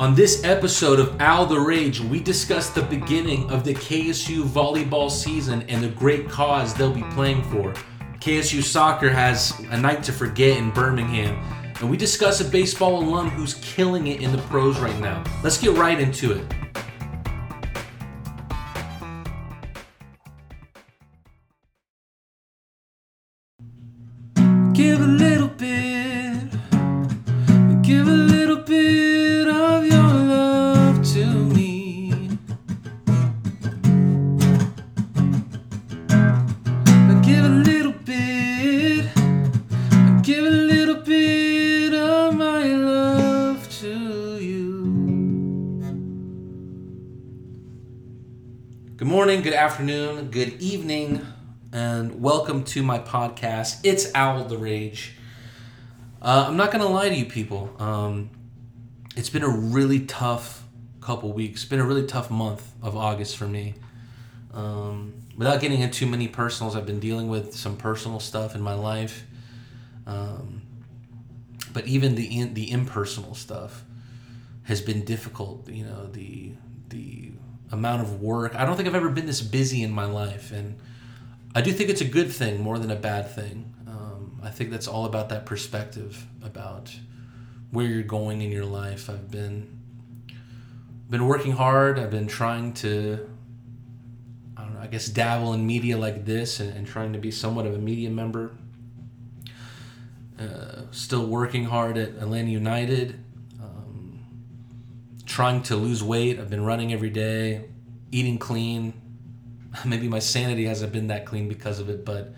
On this episode of Owl the Rage, we discuss the beginning of the KSU volleyball season and the great cause they'll be playing for. KSU soccer has a night to forget in Birmingham, and we discuss a baseball alum who's killing it in the pros right now. Let's get right into it. Good morning, good afternoon, good evening, and welcome to my podcast. It's Owl the Rage. Uh, I'm not gonna lie to you people. Um, it's been a really tough couple weeks. It's been a really tough month of August for me. Um, without getting into too many personals, I've been dealing with some personal stuff in my life. Um, but even the in, the impersonal stuff has been difficult. You know the the amount of work. I don't think I've ever been this busy in my life, and I do think it's a good thing more than a bad thing. Um, I think that's all about that perspective about where you're going in your life. I've been been working hard. I've been trying to I don't know. I guess dabble in media like this and, and trying to be somewhat of a media member. Uh, still working hard at Atlanta United. Trying to lose weight. I've been running every day, eating clean. Maybe my sanity hasn't been that clean because of it, but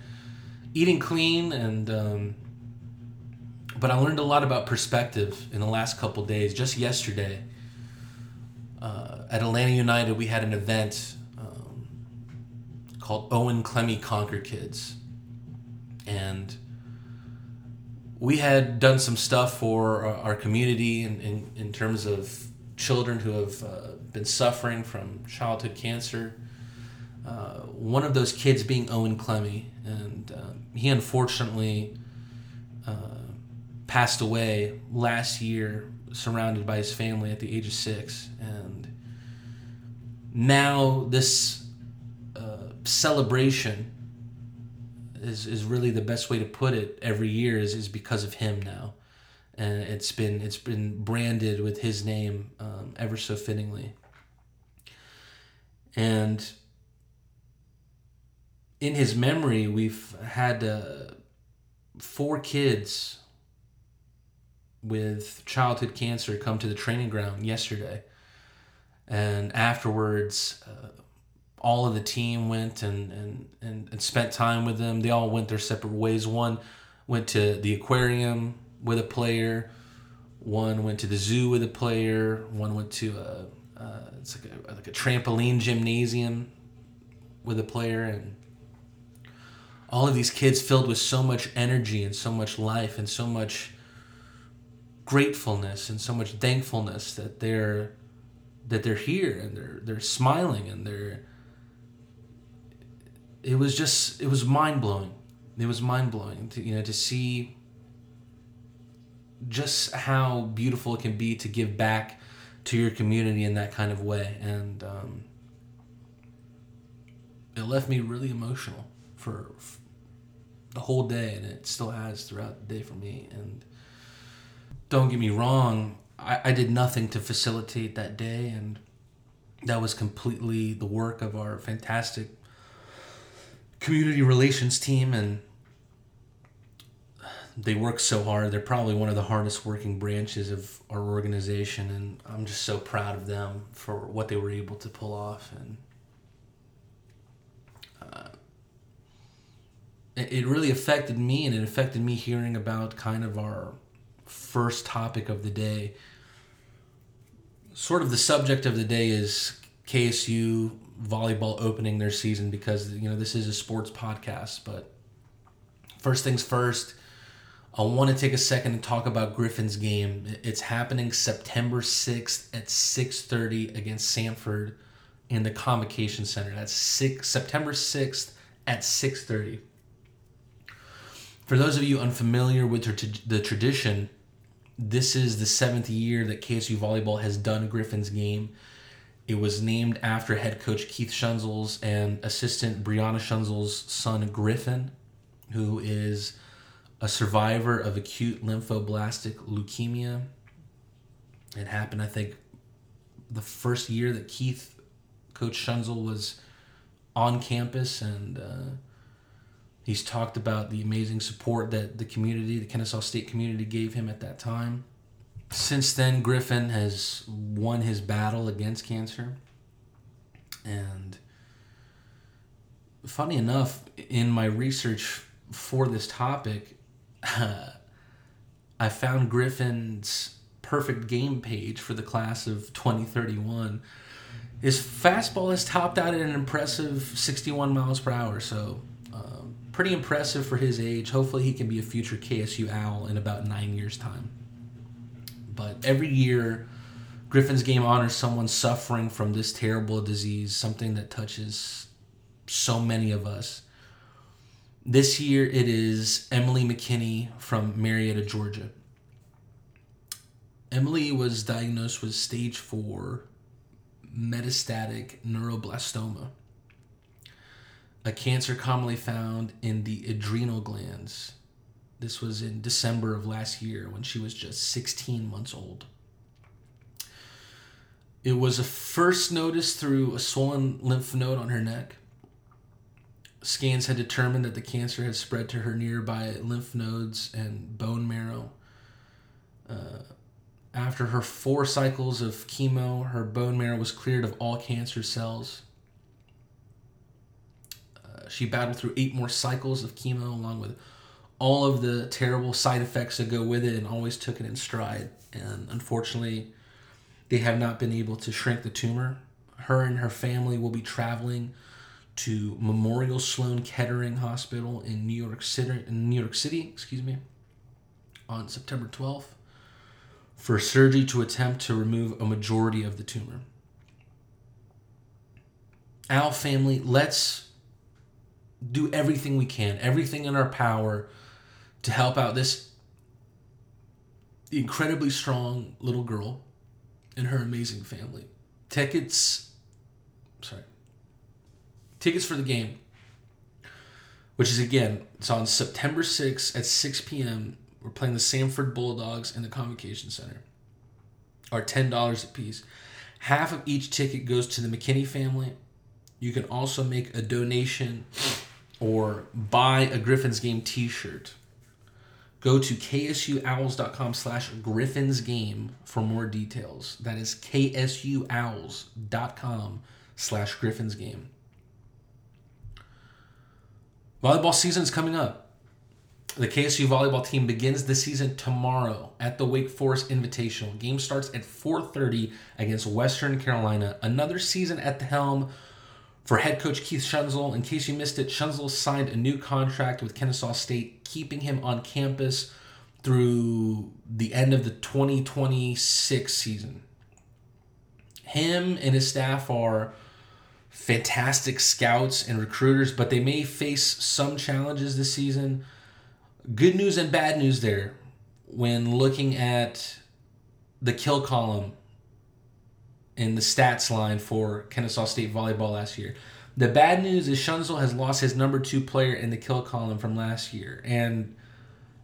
eating clean and. Um, but I learned a lot about perspective in the last couple days. Just yesterday, uh, at Atlanta United, we had an event um, called Owen Clemmy Conquer Kids, and we had done some stuff for our, our community in, in, in terms of children who have uh, been suffering from childhood cancer. Uh, one of those kids being Owen Clemmy, and um, he unfortunately uh, passed away last year, surrounded by his family at the age of six. And now this uh, celebration is, is really the best way to put it. Every year is, is because of him now, and it's been it's been branded with his name um, ever so fittingly. And in his memory, we've had uh, four kids with childhood cancer come to the training ground yesterday. And afterwards, uh, all of the team went and, and, and, and spent time with them. They all went their separate ways. One went to the aquarium with a player, one went to the zoo with a player, one went to a, uh, it's like a, like a trampoline gymnasium with a player. And all of these kids filled with so much energy and so much life and so much gratefulness and so much thankfulness that they're that they're here and they're they're smiling and they're it was just it was mind blowing it was mind blowing to you know to see just how beautiful it can be to give back to your community in that kind of way and um, it left me really emotional for, the whole day and it still has throughout the day for me and don't get me wrong, I, I did nothing to facilitate that day, and that was completely the work of our fantastic community relations team. And they work so hard. They're probably one of the hardest working branches of our organization, and I'm just so proud of them for what they were able to pull off. And uh, it, it really affected me, and it affected me hearing about kind of our first topic of the day. Sort of the subject of the day is KSU volleyball opening their season because you know this is a sports podcast. But first things first, I want to take a second and talk about Griffin's game. It's happening September sixth at six thirty against Samford in the Convocation Center. That's six September sixth at six thirty. For those of you unfamiliar with the tradition, this is the seventh year that KSU volleyball has done Griffin's game. It was named after head coach Keith Schunzels and assistant Brianna Schunzels' son Griffin, who is a survivor of acute lymphoblastic leukemia. It happened, I think, the first year that Keith, Coach Schunzel, was on campus, and uh, he's talked about the amazing support that the community, the Kennesaw State community, gave him at that time. Since then, Griffin has won his battle against cancer. And funny enough, in my research for this topic, I found Griffin's perfect game page for the class of 2031. His fastball has topped out at an impressive 61 miles per hour, so um, pretty impressive for his age. Hopefully, he can be a future KSU Owl in about nine years' time. But every year, Griffin's game honors someone suffering from this terrible disease, something that touches so many of us. This year, it is Emily McKinney from Marietta, Georgia. Emily was diagnosed with stage four metastatic neuroblastoma, a cancer commonly found in the adrenal glands. This was in December of last year when she was just 16 months old. It was a first noticed through a swollen lymph node on her neck. Scans had determined that the cancer had spread to her nearby lymph nodes and bone marrow. Uh, after her four cycles of chemo, her bone marrow was cleared of all cancer cells. Uh, she battled through eight more cycles of chemo, along with all of the terrible side effects that go with it, and always took it in stride. And unfortunately, they have not been able to shrink the tumor. Her and her family will be traveling to Memorial Sloan Kettering Hospital in New York City, in New York City, excuse me, on September 12th for surgery to attempt to remove a majority of the tumor. Owl family, let's do everything we can, everything in our power to help out this incredibly strong little girl and her amazing family. Tickets, sorry, tickets for the game, which is again, it's on September 6th at 6 p.m. We're playing the Samford Bulldogs in the Convocation Center. Are ten dollars a piece. Half of each ticket goes to the McKinney family. You can also make a donation or buy a Griffin's Game T-shirt. Go to ksuowls.com slash Griffin's Game for more details. That is ksuowls.com slash Griffin's Game. Volleyball season is coming up. The KSU volleyball team begins the season tomorrow at the Wake Forest Invitational. Game starts at 4:30 against Western Carolina. Another season at the helm for head coach Keith Schunzel. In case you missed it, Schunzel signed a new contract with Kennesaw State, keeping him on campus through the end of the 2026 season. Him and his staff are fantastic scouts and recruiters, but they may face some challenges this season good news and bad news there when looking at the kill column in the stats line for Kennesaw State volleyball last year. The bad news is Schunzel has lost his number two player in the kill column from last year. And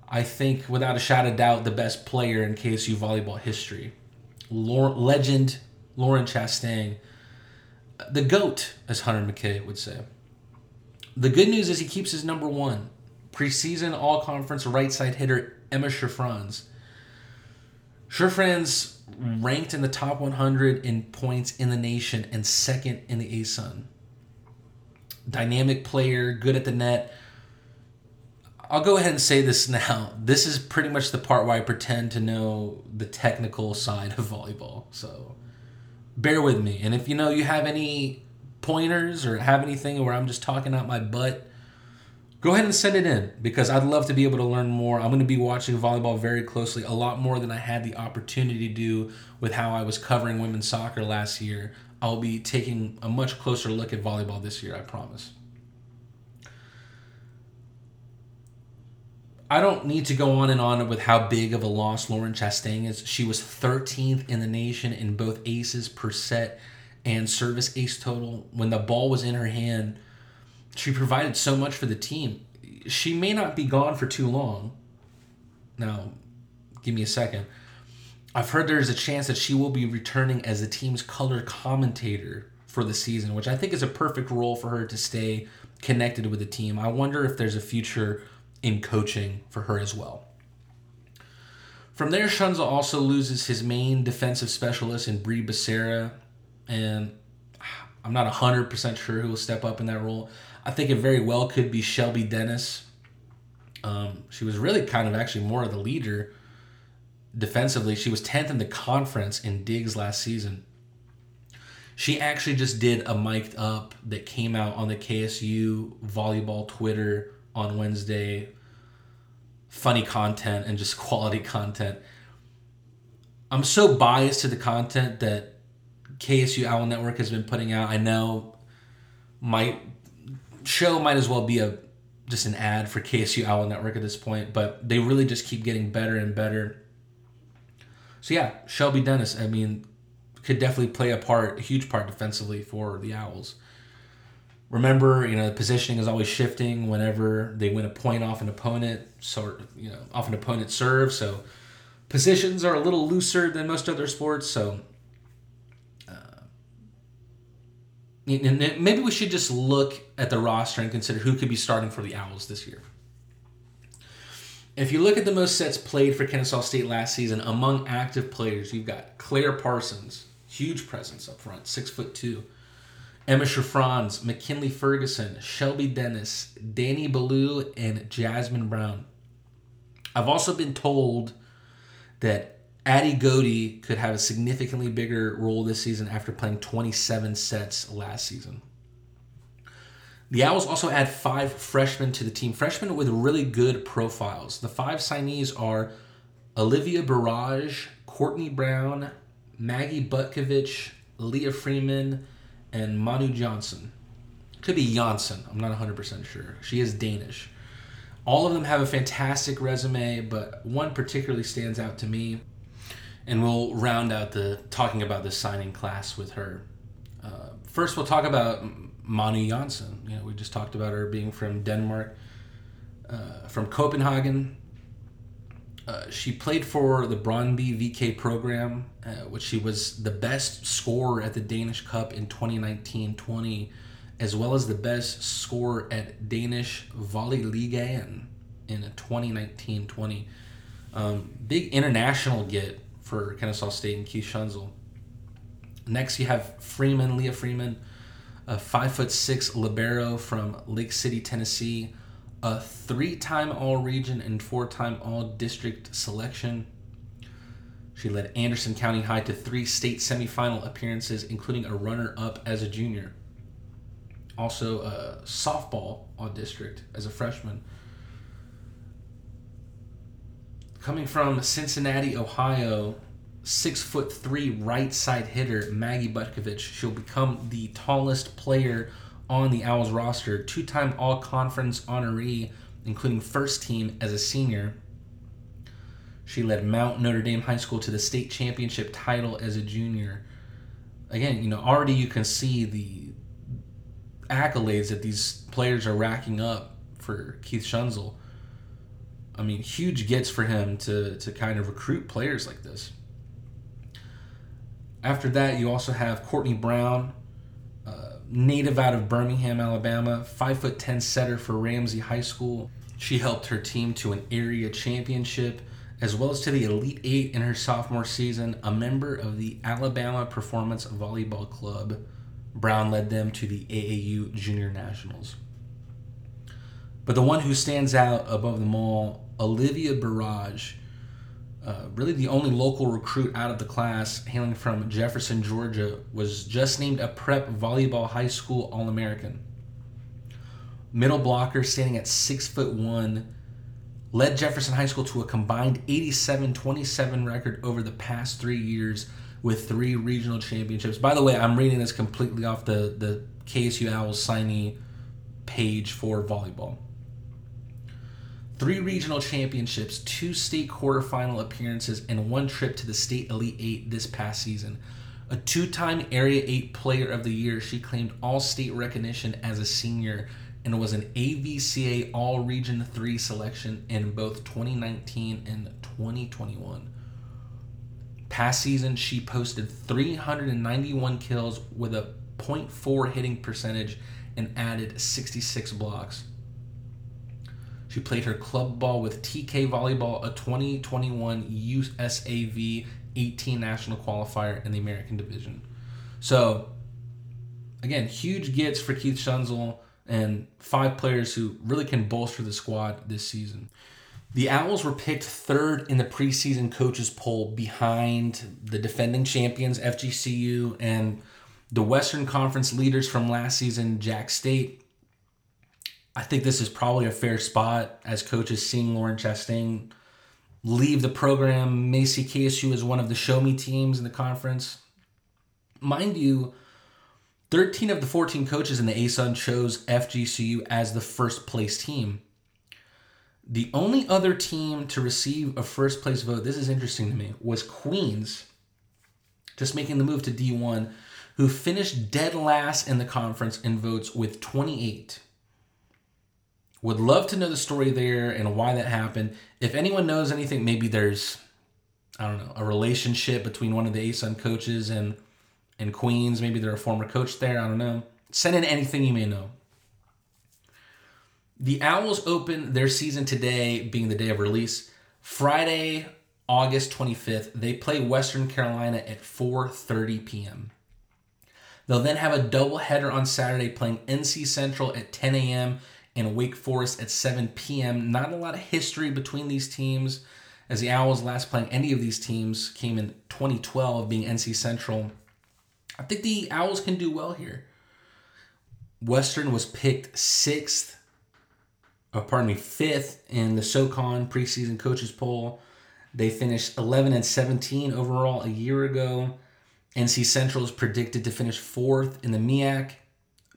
I think, without a shadow of doubt, the best player in KSU volleyball history. legend Lauren Chastain. The GOAT, as Hunter McKay would say. The good news is he keeps his number one preseason all conference right side hitter Emma Shafrans. Shafrans ranked in the top 100 in points in the nation and second in the ASUN. Dynamic player, good at the net. I'll go ahead and say this now. This is pretty much the part where I pretend to know the technical side of volleyball. So bear with me. And if you know you have any pointers or have anything where I'm just talking out my butt, go ahead and send it in because I'd love to be able to learn more. I'm going to be watching volleyball very closely, a lot more than I had the opportunity to do with how I was covering women's soccer last year. I'll be taking a much closer look at volleyball this year, I promise. I don't need to go on and on with how big of a loss Lauren Chastain is. She was 13th in the nation in both aces per set and service ace total. When the ball was in her hand, she provided so much for the team. She may not be gone for too long. Now, give me a second. I've heard there's a chance that she will be returning as the team's color commentator for the season, which I think is a perfect role for her to stay connected with the team. I wonder if there's a future in coaching for her as well. From there, Shunza also loses his main defensive specialist in Brie Becerra, and I'm not 100% sure who will step up in that role. I think it very well could be Shelby Dennis. Um, she was really kind of actually more of the leader defensively. She was 10th in the conference in digs last season. She actually just did a mic'd up that came out on the KSU volleyball Twitter on Wednesday. Funny content and just quality content. I'm so biased to the content that KSU Owl Network has been putting out. I know my show might as well be a just an ad for KSU Owl Network at this point, but they really just keep getting better and better. So yeah, Shelby Dennis. I mean, could definitely play a part, a huge part defensively for the Owls. Remember, you know, the positioning is always shifting whenever they win a point off an opponent, sort you know, off an opponent serve. So positions are a little looser than most other sports. So uh, maybe we should just look at the roster and consider who could be starting for the Owls this year. If you look at the most sets played for Kennesaw State last season among active players, you've got Claire Parsons, Huge presence up front, six foot two. Emma Shafrans, McKinley Ferguson, Shelby Dennis, Danny Ballou, and Jasmine Brown. I've also been told that Addie Godey could have a significantly bigger role this season after playing 27 sets last season. The Owls also add five freshmen to the team, freshmen with really good profiles. The five signees are Olivia Barrage, Courtney Brown, Maggie Butkovich, Leah Freeman, and Manu Johnson. Could be Janssen. I'm not 100% sure. She is Danish. All of them have a fantastic resume, but one particularly stands out to me. And we'll round out the talking about the signing class with her. Uh, first, we'll talk about Manu Janssen. You know, we just talked about her being from Denmark, uh, from Copenhagen, uh, she played for the Brøndby VK program, uh, which she was the best scorer at the Danish Cup in 2019-20, as well as the best scorer at Danish Volley Ligaen in 2019-20. Um, big international get for Kennesaw State and Keith Schunzel. Next, you have Freeman, Leah Freeman, a five foot six libero from Lake City, Tennessee a three time All Region and four time All District selection. She led Anderson County High to three state semifinal appearances, including a runner up as a junior. Also, a softball All District as a freshman. Coming from Cincinnati, Ohio, six foot three right side hitter Maggie Butkovich. She'll become the tallest player on the Owls roster, two time All Conference honoree, including first team as a senior. She led Mount Notre Dame High School to the state championship title as a junior. Again, you know, already you can see the accolades that these players are racking up for Keith Schunzel. I mean, huge gets for him to, to kind of recruit players like this. After that, you also have Courtney Brown, native out of Birmingham, Alabama, five foot ten setter for Ramsay High School. She helped her team to an area championship as well as to the Elite Eight in her sophomore season. A member of the Alabama Performance Volleyball Club, Brown led them to the AAU Junior Nationals. But the one who stands out above them all, Olivia Barrage, uh, really the only local recruit out of the class, hailing from Jefferson, Georgia, was just named a prep volleyball high school All American. Middle blocker, standing at six foot one, led Jefferson High School to a combined 87 27 record over the past three years with three regional championships. By the way, I'm reading this completely off the, the KSU Owls signee page for volleyball. Three regional championships, two state quarterfinal appearances, and one trip to the state Elite Eight this past season. A two time Area 8 Player of the Year, she claimed all state recognition as a senior and was an AVCA All Region 3 selection in both 2019 and 2021. Past season, she posted 391 kills with a 0.4 hitting percentage and added 66 blocks. She played her club ball with TK Volleyball, a 2021 USAV 18 national qualifier in the American Division. So, again, huge gets for Keith Schunzel and five players who really can bolster the squad this season. The Owls were picked third in the preseason coaches poll behind the defending champions FGCU and the Western Conference leaders from last season, Jack State. I think this is probably a fair spot as coaches seeing Lauren Chastain leave the program. Macy KSU as one of the show me teams in the conference. Mind you, 13 of the 14 coaches in the ASUN chose FGCU as the first place team. The only other team to receive a first place vote, this is interesting to me, was Queens, just making the move to D1, who finished dead last in the conference in votes with 28. Would love to know the story there and why that happened. If anyone knows anything, maybe there's, I don't know, a relationship between one of the ASUN coaches and and Queens. Maybe they're a former coach there. I don't know. Send in anything you may know. The Owls open their season today, being the day of release. Friday, August 25th, they play Western Carolina at 4:30 p.m. They'll then have a doubleheader on Saturday playing NC Central at 10 a.m and Wake Forest at 7 p.m. Not a lot of history between these teams, as the Owls last playing any of these teams came in 2012, being NC Central. I think the Owls can do well here. Western was picked sixth, or pardon me, fifth in the SoCon preseason coaches poll. They finished 11 and 17 overall a year ago. NC Central is predicted to finish fourth in the MEAC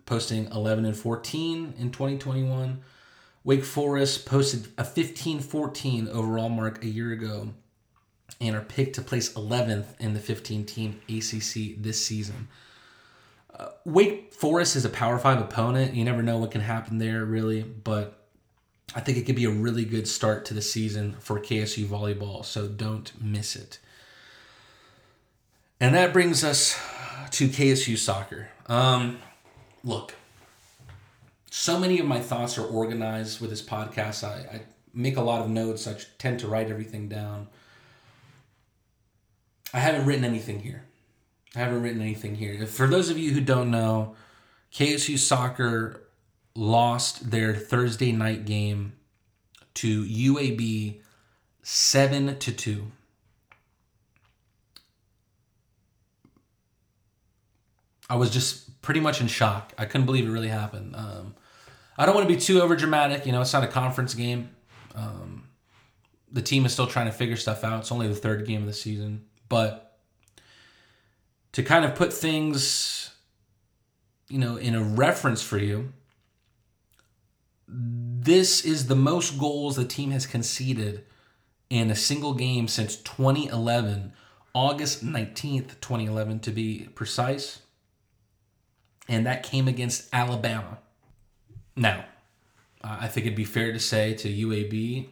posting 11 and 14 in 2021. Wake Forest posted a 15 14 overall mark a year ago and are picked to place 11th in the 15 team ACC this season. Uh, Wake Forest is a Power 5 opponent. You never know what can happen there, really, but I think it could be a really good start to the season for KSU volleyball, so don't miss it. And that brings us to KSU soccer. Um, look, so many of my thoughts are organized with this podcast. I, I make a lot of notes. I tend to write everything down. I haven't written anything here. I haven't written anything here. For those of you who don't know, KSU soccer lost their Thursday night game to UAB 7 to 2. I was just pretty much in shock. I couldn't believe it really happened. Um, I don't want to be too over dramatic. You know, it's not a conference game. Um, the team is still trying to figure stuff out. It's only the third game of the season, but to kind of put things, you know, in a reference for you, this is the most goals the team has conceded in a single game since 2011, August 19th, 2011 to be precise and that came against Alabama. Now, uh, I think it'd be fair to say to UAB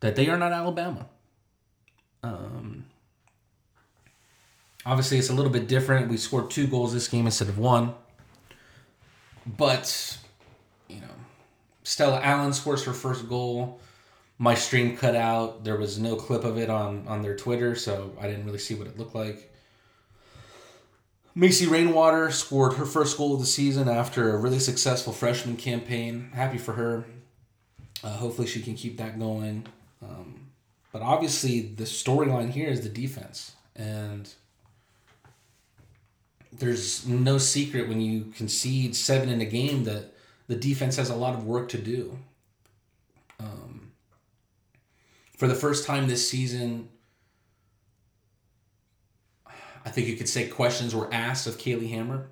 that they are not Alabama. Um, obviously, it's a little bit different. We scored two goals this game instead of one. But, you know, Stella Allen scores her first goal. My stream cut out. There was no clip of it on, on their Twitter, so I didn't really see what it looked like. Macy Rainwater scored her first goal of the season after a really successful freshman campaign. Happy for her. Uh, hopefully, she can keep that going. Um, but obviously, the storyline here is the defense. And there's no secret when you concede seven in a game that the defense has a lot of work to do. Um, for the first time this season, I think you could say questions were asked of Kaylee Hammer.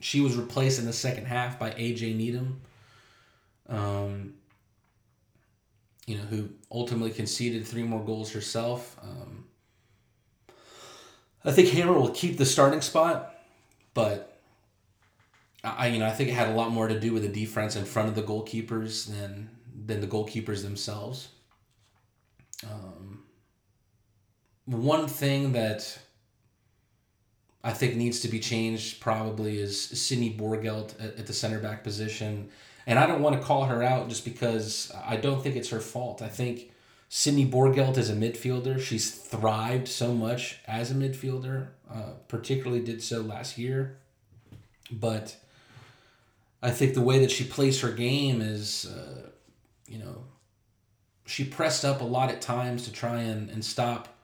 She was replaced in the second half by AJ Needham. Um, you know, who ultimately conceded three more goals herself. Um, I think Hammer will keep the starting spot, but I you know I think it had a lot more to do with the defense in front of the goalkeepers than than the goalkeepers themselves. Um, one thing that I think needs to be changed probably is Sydney Borgelt at, at the center back position. And I don't want to call her out just because I don't think it's her fault. I think Sydney Borgelt is a midfielder. She's thrived so much as a midfielder, uh, particularly did so last year. But I think the way that she plays her game is, uh, you know, she pressed up a lot at times to try and, and stop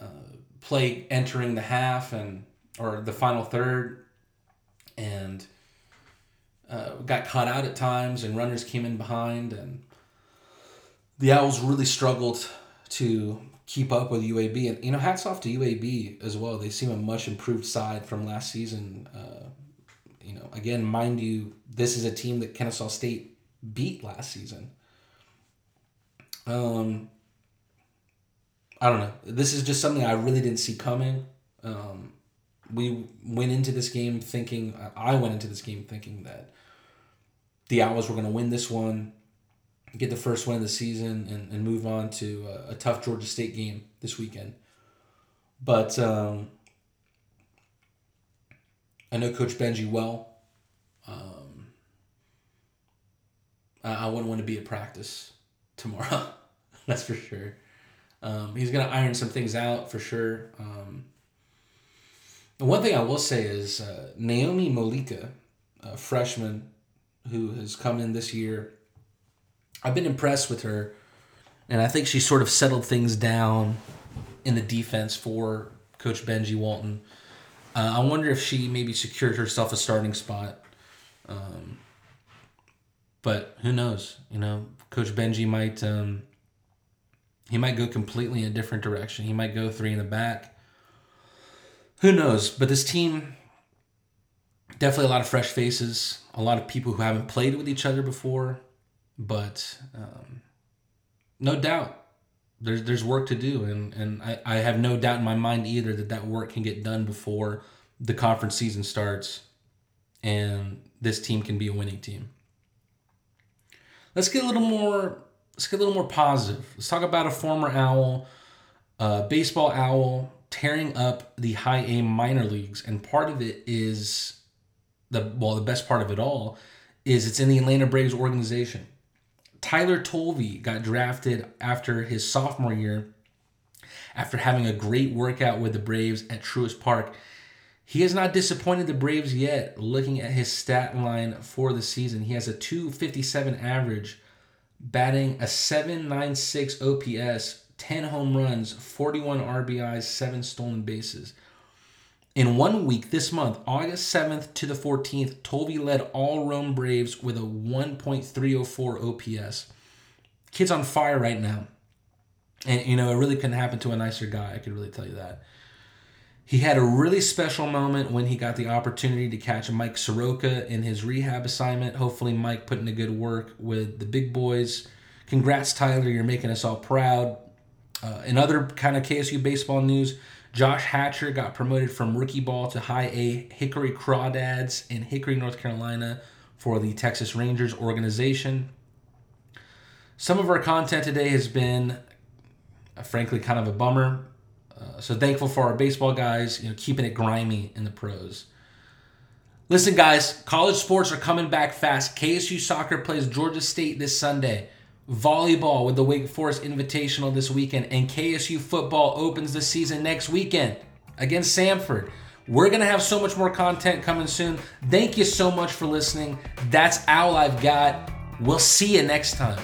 uh, play entering the half and or the final third. And uh, got caught out at times and runners came in behind. And the owls really struggled to keep up with uab and you know hats off to uab as well. They seem a much improved side from last season. Uh, you know again mind you this is a team that kennesaw state beat last season. Um, I don't know. This is just something I really didn't see coming. Um, we went into this game thinking, I went into this game thinking that the Owls were going to win this one, get the first win of the season, and, and move on to a, a tough Georgia State game this weekend. But um, I know Coach Benji well. Um, I, I wouldn't want to be at practice tomorrow. That's for sure. Um, he's to iron some things out for sure. Um, one thing I will say is uh, Naomi Molika, a freshman who has come in this year, I've been impressed with her, and I think she sort of settled things down in the defense for Coach Benji Walton. Uh, I wonder if she maybe secured herself a starting spot. Um, but who knows? You know, Coach Benji might um, he might go completely in a different direction. He might go three in the back. Who knows? But this team, definitely a lot of fresh faces, a lot of people who haven't played with each other before. But um, no doubt, there's there's work to do, and and I, I have no doubt in my mind either that that work can get done before the conference season starts, and this team can be a winning team. Let's get a little more let's get a little more positive. Let's talk about a former owl, baseball owl, tearing up the high A minor leagues, and part of it is the well, the best part of it all is it's in the Atlanta Braves organization. Tyler Tolve got drafted after his sophomore year, after having a great workout with the Braves at Truist Park. He has not disappointed the Braves yet. Looking at his stat line for the season, he has a 257 average batting a 796 OPS, 10 home runs, 41 RBIs, 7 stolen bases. In one week this month, August 7th to the 14th, Tolve led all Rome Braves with a 1.304 OPS. Kid's on fire right now. And, you know, it really couldn't happen to a nicer guy. I could really tell you that. He had a really special moment when he got the opportunity to catch Mike Soroka in his rehab assignment. Hopefully, Mike put in a good work with the big boys. Congrats, Tyler. You're making us all proud. Uh, in other kind of KSU baseball news, Josh Hatcher got promoted from rookie ball to high A Hickory Crawdads in Hickory, North Carolina for the Texas Rangers organization. Some of our content today has been, uh, frankly, kind of a bummer. Uh, so thankful for our baseball guys, you know, keeping it grimy in the pros. Listen, guys, college sports are coming back fast. KSU soccer plays Georgia State this Sunday. Volleyball with the Wake Forest Invitational this weekend, and KSU football opens the season next weekend against Samford. We're going to have so much more content coming soon. Thank you so much for listening. That's all I've got. We'll see you next time.